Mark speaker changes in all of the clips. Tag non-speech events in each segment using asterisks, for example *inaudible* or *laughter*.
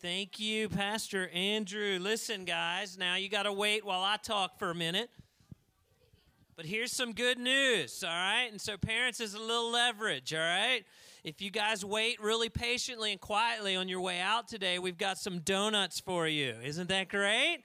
Speaker 1: Thank you, Pastor Andrew. Listen, guys, now you got to wait while I talk for a minute. But here's some good news, all right? And so, parents, is a little leverage, all right? If you guys wait really patiently and quietly on your way out today, we've got some donuts for you. Isn't that great?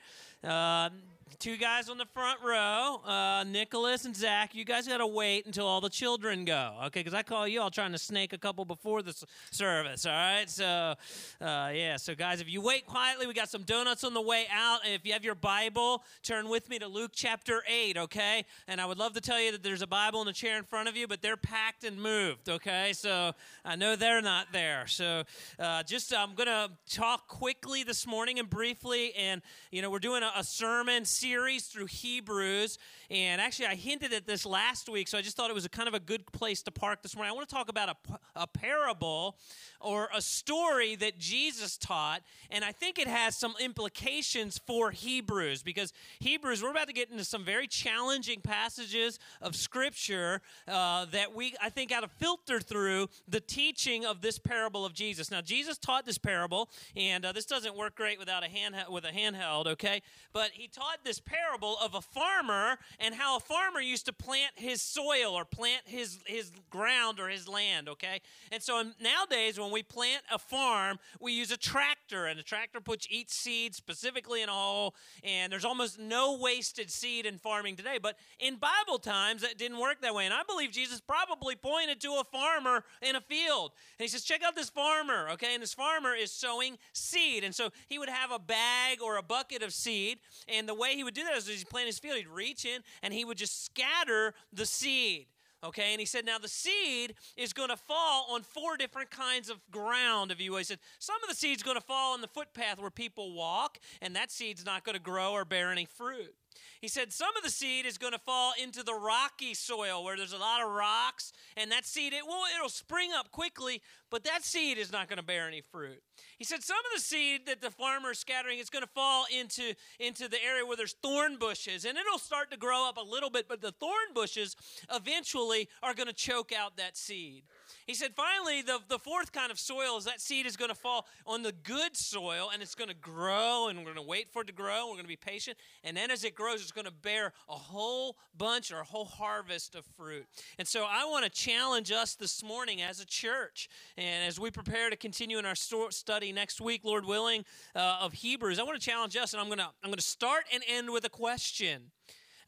Speaker 1: Uh, two guys on the front row, uh, Nicholas and Zach. You guys got to wait until all the children go, okay? Because I call you all trying to snake a couple before the service, all right? So, uh, yeah. So, guys, if you wait quietly, we got some donuts on the way out. And if you have your Bible, turn with me to Luke chapter eight, okay? And I would love to tell you that there's a Bible in the chair in front of you, but they're packed and moved, okay? So I know they're not there. So, uh, just I'm gonna talk quickly this morning and briefly, and you know, we're doing a, a sermon series through Hebrews. And actually, I hinted at this last week, so I just thought it was a kind of a good place to park this morning. I want to talk about a, a parable or a story that Jesus taught, and I think it has some implications for Hebrews because Hebrews, we're about to get into some very challenging passages of Scripture uh, that we, I think, got to filter through the teaching of this parable of Jesus. Now, Jesus taught this parable, and uh, this doesn't work great without a hand with a handheld, okay? But he taught this parable of a farmer and how a farmer used to plant his soil or plant his, his ground or his land, okay? And so nowadays, when we plant a farm, we use a tractor, and the tractor puts each seed specifically in a hole, and there's almost no wasted seed in farming today. But in Bible times, that didn't work that way. And I believe Jesus probably pointed to a farmer in a field. And he says, Check out this farmer, okay? And this farmer is sowing seed. And so he would have a bag or a bucket of seed, and the way he would do that is as he'd plant his field, he'd reach in and he would just scatter the seed. Okay, and he said, now the seed is going to fall on four different kinds of ground, if you will. He said, some of the seed's going to fall on the footpath where people walk, and that seed's not going to grow or bear any fruit. He said some of the seed is going to fall into the rocky soil where there's a lot of rocks, and that seed it will it'll spring up quickly, but that seed is not going to bear any fruit. He said some of the seed that the farmer is scattering is going to fall into into the area where there's thorn bushes, and it'll start to grow up a little bit, but the thorn bushes eventually are going to choke out that seed. He said, finally, the, the fourth kind of soil is that seed is going to fall on the good soil and it's going to grow, and we're going to wait for it to grow. We're going to be patient. And then as it grows, it's going to bear a whole bunch or a whole harvest of fruit. And so I want to challenge us this morning as a church. And as we prepare to continue in our study next week, Lord willing, uh, of Hebrews, I want to challenge us, and I'm going to, I'm going to start and end with a question.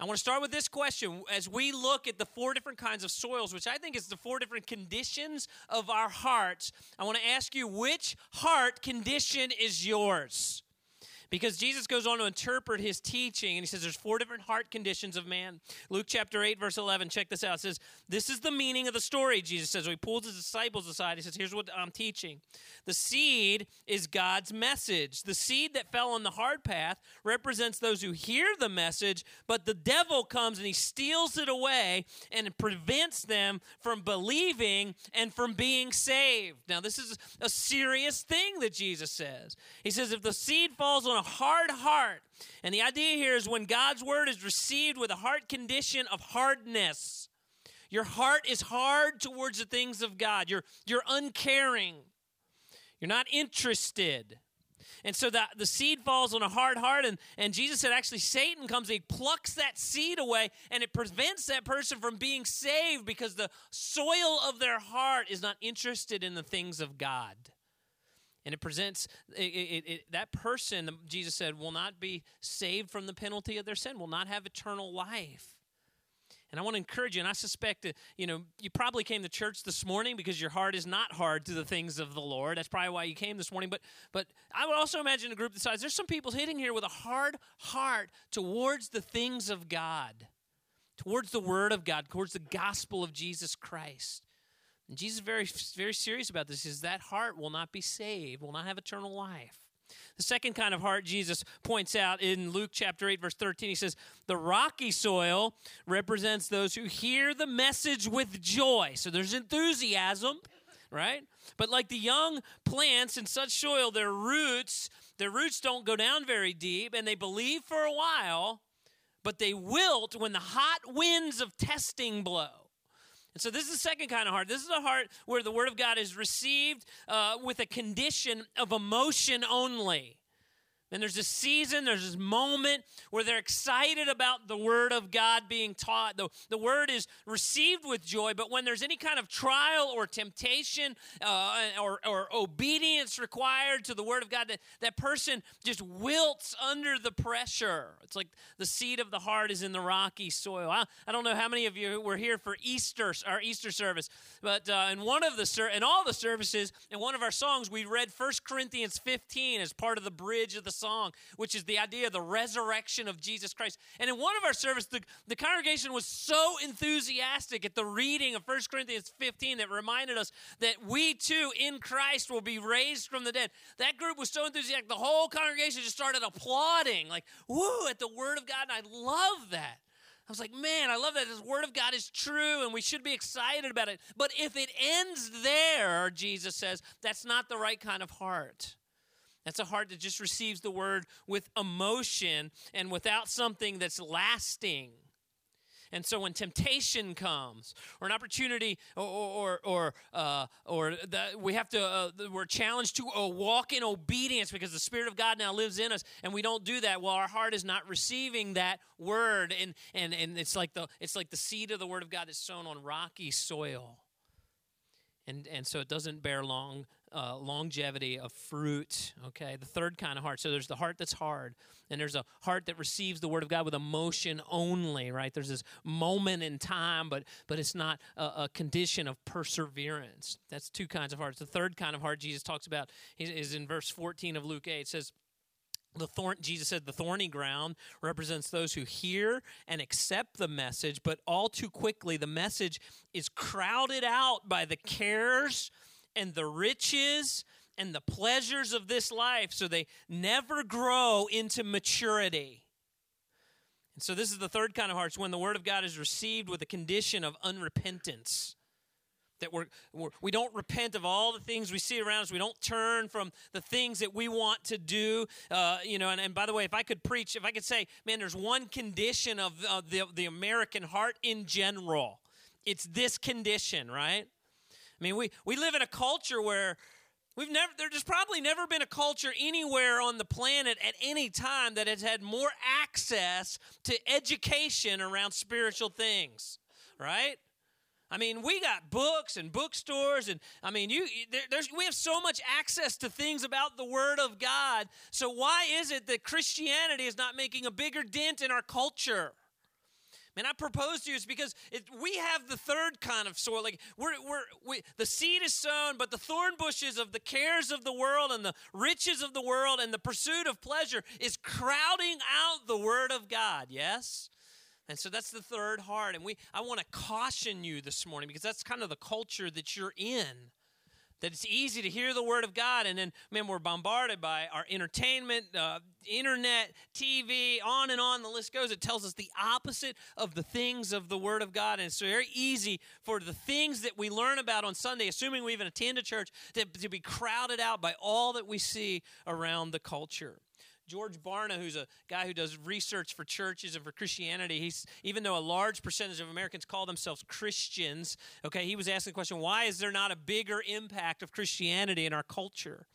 Speaker 1: I want to start with this question as we look at the four different kinds of soils, which I think is the four different conditions of our hearts. I want to ask you which heart condition is yours? Because Jesus goes on to interpret his teaching, and he says there's four different heart conditions of man. Luke chapter 8, verse 11, check this out. It says, This is the meaning of the story, Jesus says. So he pulls his disciples aside. He says, Here's what I'm teaching. The seed is God's message. The seed that fell on the hard path represents those who hear the message, but the devil comes and he steals it away and prevents them from believing and from being saved. Now, this is a serious thing that Jesus says. He says, If the seed falls on a hard heart. And the idea here is when God's word is received with a heart condition of hardness, your heart is hard towards the things of God. You're, you're uncaring. You're not interested. And so the, the seed falls on a hard heart, and, and Jesus said actually Satan comes he plucks that seed away, and it prevents that person from being saved because the soil of their heart is not interested in the things of God. And it presents it, it, it, that person, Jesus said, will not be saved from the penalty of their sin, will not have eternal life. And I want to encourage you, and I suspect that, you know, you probably came to church this morning because your heart is not hard to the things of the Lord. That's probably why you came this morning. But but I would also imagine a group the size. There's some people hitting here with a hard heart towards the things of God, towards the Word of God, towards the gospel of Jesus Christ. And Jesus is very, very serious about this. Is that heart will not be saved, will not have eternal life. The second kind of heart Jesus points out in Luke chapter 8, verse 13, he says, The rocky soil represents those who hear the message with joy. So there's enthusiasm, right? But like the young plants in such soil, their roots, their roots don't go down very deep, and they believe for a while, but they wilt when the hot winds of testing blow. And so this is the second kind of heart. This is a heart where the Word of God is received uh, with a condition of emotion only. And there's this season, there's this moment where they're excited about the Word of God being taught. The, the Word is received with joy, but when there's any kind of trial or temptation uh, or, or obedience required to the Word of God, that, that person just wilts under the pressure. It's like the seed of the heart is in the rocky soil. I, I don't know how many of you were here for Easter, our Easter service, but uh, in one of the, in all the services, in one of our songs, we read 1 Corinthians 15 as part of the bridge of the song, which is the idea of the resurrection of Jesus Christ. And in one of our services, the, the congregation was so enthusiastic at the reading of 1 Corinthians 15 that reminded us that we too in Christ will be raised from the dead. That group was so enthusiastic, the whole congregation just started applauding, like, woo, at the word of God. And I love that. I was like, man, I love that this word of God is true and we should be excited about it. But if it ends there, Jesus says, that's not the right kind of heart. That's a heart that just receives the word with emotion and without something that's lasting. And so when temptation comes, or an opportunity, or or or, uh, or the, we have to, uh, we're challenged to uh, walk in obedience because the Spirit of God now lives in us, and we don't do that. Well, our heart is not receiving that word, and and and it's like the it's like the seed of the Word of God is sown on rocky soil, and and so it doesn't bear long uh, longevity of fruit. Okay, the third kind of heart. So there's the heart that's hard, and there's a heart that receives the word of God with emotion only. Right? There's this moment in time, but but it's not a, a condition of perseverance. That's two kinds of hearts. The third kind of heart Jesus talks about is in verse 14 of Luke 8. It says. The thorn, Jesus said, the thorny ground represents those who hear and accept the message, but all too quickly the message is crowded out by the cares and the riches and the pleasures of this life, so they never grow into maturity. And so, this is the third kind of hearts when the Word of God is received with a condition of unrepentance. That we're, we're, we don't repent of all the things we see around us. We don't turn from the things that we want to do. Uh, you know, and, and by the way, if I could preach, if I could say, man, there's one condition of uh, the, the American heart in general, it's this condition, right? I mean, we, we live in a culture where we've never, there's probably never been a culture anywhere on the planet at any time that has had more access to education around spiritual things, right? I mean, we got books and bookstores, and I mean, you there, there's we have so much access to things about the Word of God. So why is it that Christianity is not making a bigger dent in our culture? Man, I propose to you is because it, we have the third kind of soil. Like we're, we're, we, the seed is sown, but the thorn bushes of the cares of the world and the riches of the world and the pursuit of pleasure is crowding out the word of God. Yes. And so that's the third heart. And we, I want to caution you this morning because that's kind of the culture that you're in that it's easy to hear the word of God, and then, man, we're bombarded by our entertainment, uh, internet, TV, on and on the list goes. It tells us the opposite of the things of the word of God. And it's very easy for the things that we learn about on Sunday, assuming we even attend a church, to, to be crowded out by all that we see around the culture. George Barna, who's a guy who does research for churches and for Christianity, he's even though a large percentage of Americans call themselves Christians, okay, he was asking the question, why is there not a bigger impact of Christianity in our culture?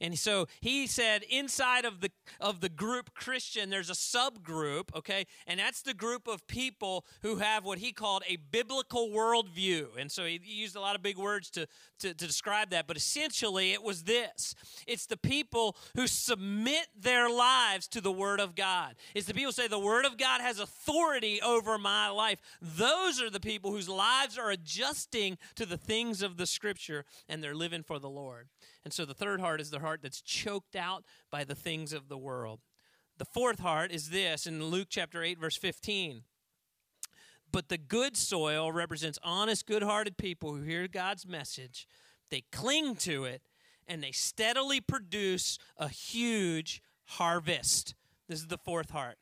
Speaker 1: And so he said, inside of the of the group Christian, there's a subgroup, okay, and that's the group of people who have what he called a biblical worldview. And so he used a lot of big words to, to, to describe that, but essentially it was this: it's the people who submit their lives to the Word of God. It's the people say, The Word of God has authority over my life. Those are the people whose lives are adjusting to the things of the Scripture and they're living for the Lord. And so the third heart is the heart that's choked out by the things of the world. The fourth heart is this in Luke chapter 8, verse 15. But the good soil represents honest, good hearted people who hear God's message, they cling to it, and they steadily produce a huge harvest. This is the fourth heart.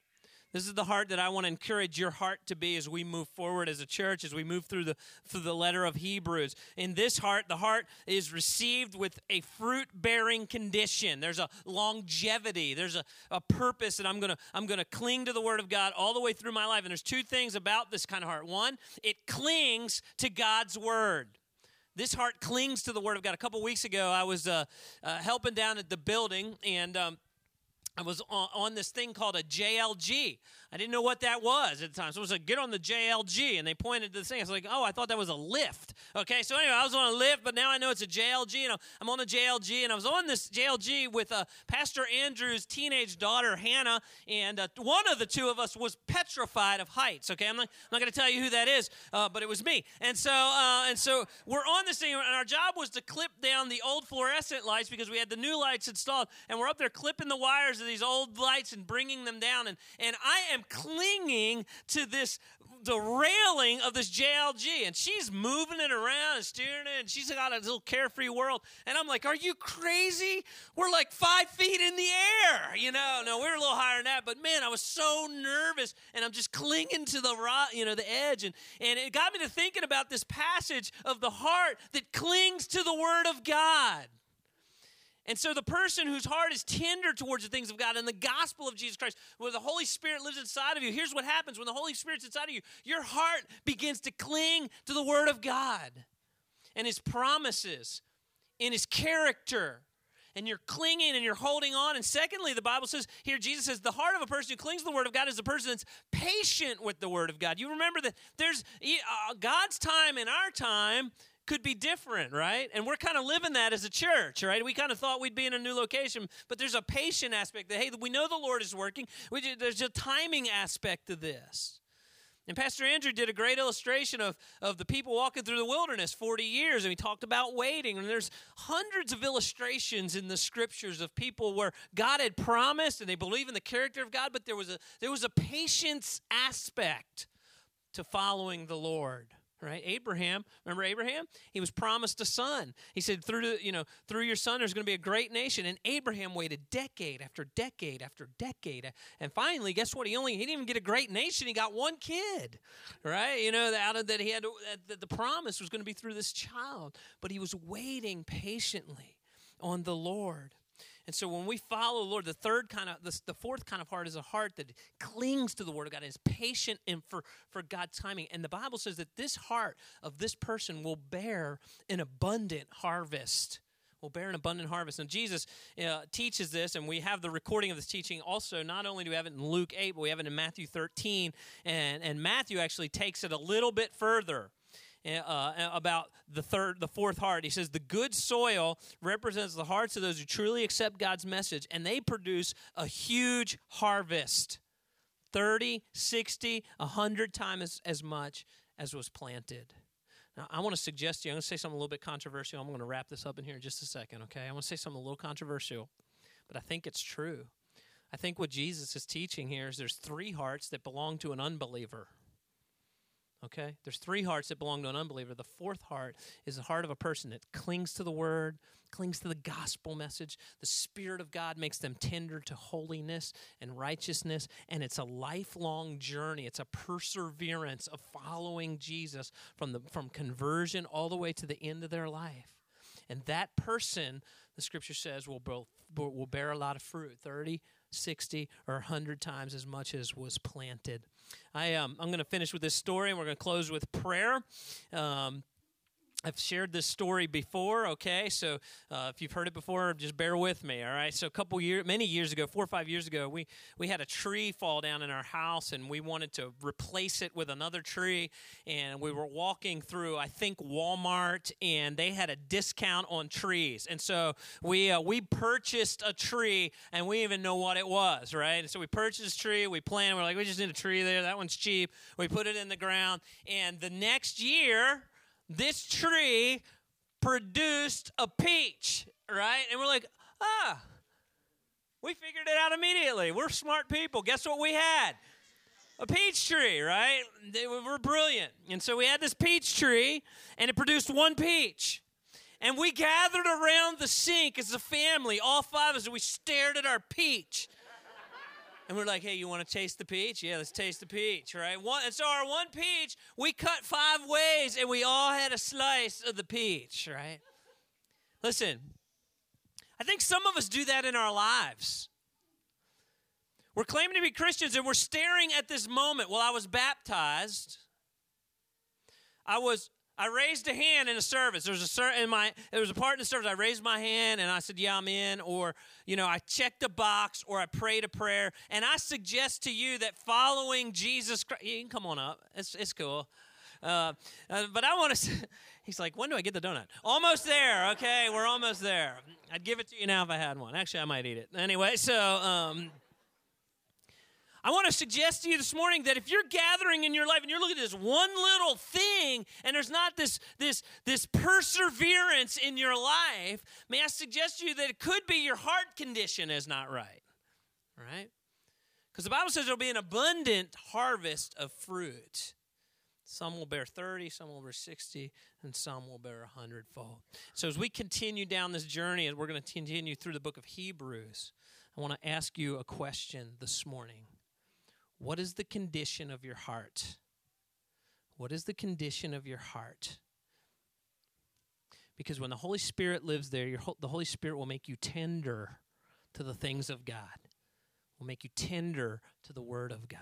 Speaker 1: This is the heart that I want to encourage your heart to be as we move forward as a church, as we move through the through the letter of Hebrews. In this heart, the heart is received with a fruit-bearing condition. There's a longevity. There's a, a purpose that I'm gonna I'm gonna cling to the Word of God all the way through my life. And there's two things about this kind of heart. One, it clings to God's Word this heart clings to the word of god a couple weeks ago i was uh, uh, helping down at the building and um, I was on, on, this thing called a JLG. I didn't know what that was at the time. So I was like, get on the JLG. And they pointed to the thing. I was like, oh, I thought that was a lift. Okay, so anyway, I was on a lift, but now I know it's a JLG. And I'm on the JLG. And I was on this JLG with uh, Pastor Andrew's teenage daughter, Hannah. And uh, one of the two of us was petrified of heights. Okay, I'm not, I'm not going to tell you who that is, uh, but it was me. And so, uh, and so we're on this thing, and our job was to clip down the old fluorescent lights because we had the new lights installed. And we're up there clipping the wires of these old lights and bringing them down. And, and I am clinging to this the railing of this JLG and she's moving it around and steering it and she's got a little carefree world. And I'm like are you crazy? We're like five feet in the air. You know no we are a little higher than that. But man I was so nervous and I'm just clinging to the rock, you know the edge. And and it got me to thinking about this passage of the heart that clings to the word of God and so, the person whose heart is tender towards the things of God and the gospel of Jesus Christ, where the Holy Spirit lives inside of you, here's what happens when the Holy Spirit's inside of you your heart begins to cling to the Word of God and His promises, and His character. And you're clinging and you're holding on. And secondly, the Bible says here, Jesus says, the heart of a person who clings to the Word of God is a person that's patient with the Word of God. You remember that there's uh, God's time and our time could be different, right? And we're kind of living that as a church, right? We kind of thought we'd be in a new location, but there's a patient aspect that, hey, we know the Lord is working. There's a timing aspect to this. And Pastor Andrew did a great illustration of, of the people walking through the wilderness 40 years, and he talked about waiting. And there's hundreds of illustrations in the scriptures of people where God had promised and they believe in the character of God, but there was a there was a patience aspect to following the Lord right? Abraham remember abraham? He was promised a son. He said through the, you know through your son there's going to be a great nation. And abraham waited decade after decade after decade. And finally guess what? He only he didn't even get a great nation. He got one kid right? You know out of that he had that the promise was going to be through this child. But he was waiting patiently on the lord and so when we follow the Lord, the third kind of, the, the, fourth kind of heart is a heart that clings to the Word of God and is patient and for, for God's timing. And the Bible says that this heart of this person will bear an abundant harvest. Will bear an abundant harvest. And Jesus uh, teaches this, and we have the recording of this teaching also. Not only do we have it in Luke 8, but we have it in Matthew 13. And, and Matthew actually takes it a little bit further. Uh, uh, about the third, the fourth heart. He says the good soil represents the hearts of those who truly accept God's message, and they produce a huge harvest 30, 60, 100 times as, as much as was planted. Now, I want to suggest to you, I'm going to say something a little bit controversial. I'm going to wrap this up in here in just a second, okay? I want to say something a little controversial, but I think it's true. I think what Jesus is teaching here is there's three hearts that belong to an unbeliever. Okay? There's three hearts that belong to an unbeliever. The fourth heart is the heart of a person that clings to the word, clings to the gospel message. The Spirit of God makes them tender to holiness and righteousness. And it's a lifelong journey. It's a perseverance of following Jesus from, the, from conversion all the way to the end of their life. And that person, the scripture says, will, both, will bear a lot of fruit 30, 60, or 100 times as much as was planted. I, um, I'm going to finish with this story and we're going to close with prayer. Um, I've shared this story before, okay? So uh, if you've heard it before, just bear with me, all right? So a couple years, many years ago, four or five years ago, we, we had a tree fall down in our house and we wanted to replace it with another tree. And we were walking through, I think, Walmart and they had a discount on trees. And so we, uh, we purchased a tree and we even know what it was, right? And so we purchased a tree, we planted, we're like, we just need a tree there, that one's cheap. We put it in the ground. And the next year, this tree produced a peach, right? And we're like, ah, we figured it out immediately. We're smart people. Guess what we had? A peach tree, right? They were brilliant. And so we had this peach tree, and it produced one peach. And we gathered around the sink as a family, all five of us, and we stared at our peach. And we're like, hey, you want to taste the peach? Yeah, let's taste the peach, right? One, and so our one peach, we cut five ways and we all had a slice of the peach, right? Listen, I think some of us do that in our lives. We're claiming to be Christians and we're staring at this moment. Well, I was baptized. I was I raised a hand in a service. There was a certain in my there was a part in the service. I raised my hand and I said, "Yeah, I'm in." Or you know, I checked a box or I prayed a prayer. And I suggest to you that following Jesus Christ, you can come on up. It's it's cool. Uh, uh, but I want to. *laughs* He's like, when do I get the donut? Almost there. Okay, we're almost there. I'd give it to you now if I had one. Actually, I might eat it anyway. So. Um, I want to suggest to you this morning that if you're gathering in your life and you're looking at this one little thing and there's not this, this, this perseverance in your life, may I suggest to you that it could be your heart condition is not right. Right? Because the Bible says there'll be an abundant harvest of fruit. Some will bear 30, some will bear 60, and some will bear a hundredfold. So, as we continue down this journey, and we're going to continue through the book of Hebrews, I want to ask you a question this morning. What is the condition of your heart? What is the condition of your heart? Because when the Holy Spirit lives there, your, the Holy Spirit will make you tender to the things of God, will make you tender to the Word of God,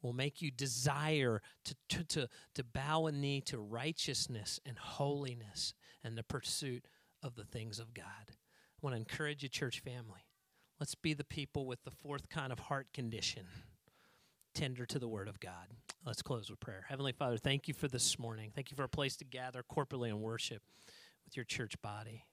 Speaker 1: will make you desire to, to, to, to bow a knee to righteousness and holiness and the pursuit of the things of God. I want to encourage you, church family. Let's be the people with the fourth kind of heart condition tender to the word of God. Let's close with prayer. Heavenly Father, thank you for this morning. Thank you for a place to gather corporately and worship with your church body.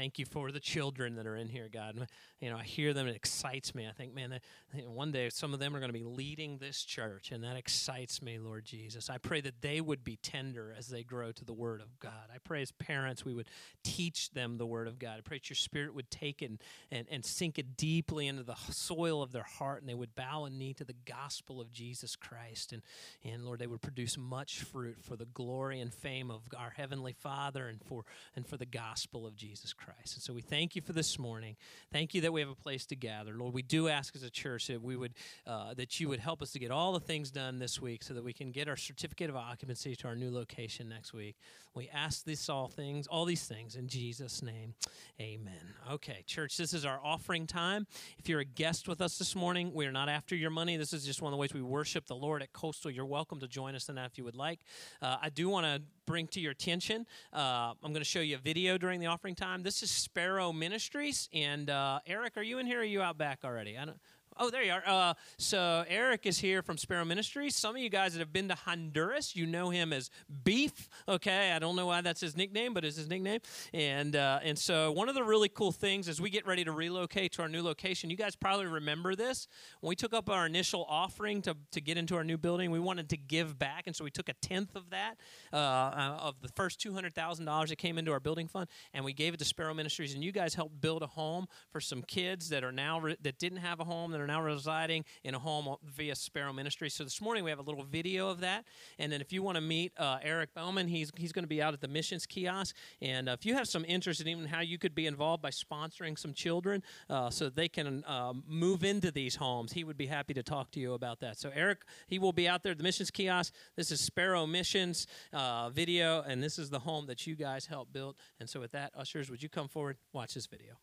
Speaker 1: Thank you for the children that are in here, God. You know, I hear them, it excites me. I think, man, that, one day some of them are going to be leading this church, and that excites me, Lord Jesus. I pray that they would be tender as they grow to the Word of God. I pray as parents we would teach them the Word of God. I pray that your Spirit would take it and, and, and sink it deeply into the soil of their heart, and they would bow a knee to the gospel of Jesus Christ. And, and Lord, they would produce much fruit for the glory and fame of our Heavenly Father and for, and for the gospel of Jesus Christ. Christ. And so we thank you for this morning. Thank you that we have a place to gather. Lord, we do ask as a church that we would uh, that you would help us to get all the things done this week so that we can get our certificate of occupancy to our new location next week. We ask this all things, all these things in Jesus' name. Amen. Okay, church, this is our offering time. If you're a guest with us this morning, we are not after your money. This is just one of the ways we worship the Lord at Coastal. You're welcome to join us in that if you would like. Uh, I do want to bring to your attention. Uh, I'm going to show you a video during the offering time. This is Sparrow Ministries. And uh, Eric, are you in here or are you out back already? I don't, Oh, there you are. Uh, so Eric is here from Sparrow Ministries. Some of you guys that have been to Honduras, you know him as Beef. Okay, I don't know why that's his nickname, but it's his nickname. And uh, and so one of the really cool things as we get ready to relocate to our new location, you guys probably remember this. When we took up our initial offering to, to get into our new building, we wanted to give back, and so we took a tenth of that uh, uh of the first two hundred thousand dollars that came into our building fund, and we gave it to Sparrow Ministries. And you guys helped build a home for some kids that are now re- that didn't have a home that are now residing in a home via Sparrow Ministry. So this morning we have a little video of that. And then if you want to meet uh, Eric Bowman, he's, he's going to be out at the missions kiosk. And uh, if you have some interest in even how you could be involved by sponsoring some children uh, so they can um, move into these homes, he would be happy to talk to you about that. So Eric, he will be out there at the missions kiosk. This is Sparrow Missions uh, video, and this is the home that you guys helped build. And so with that, ushers, would you come forward, watch this video?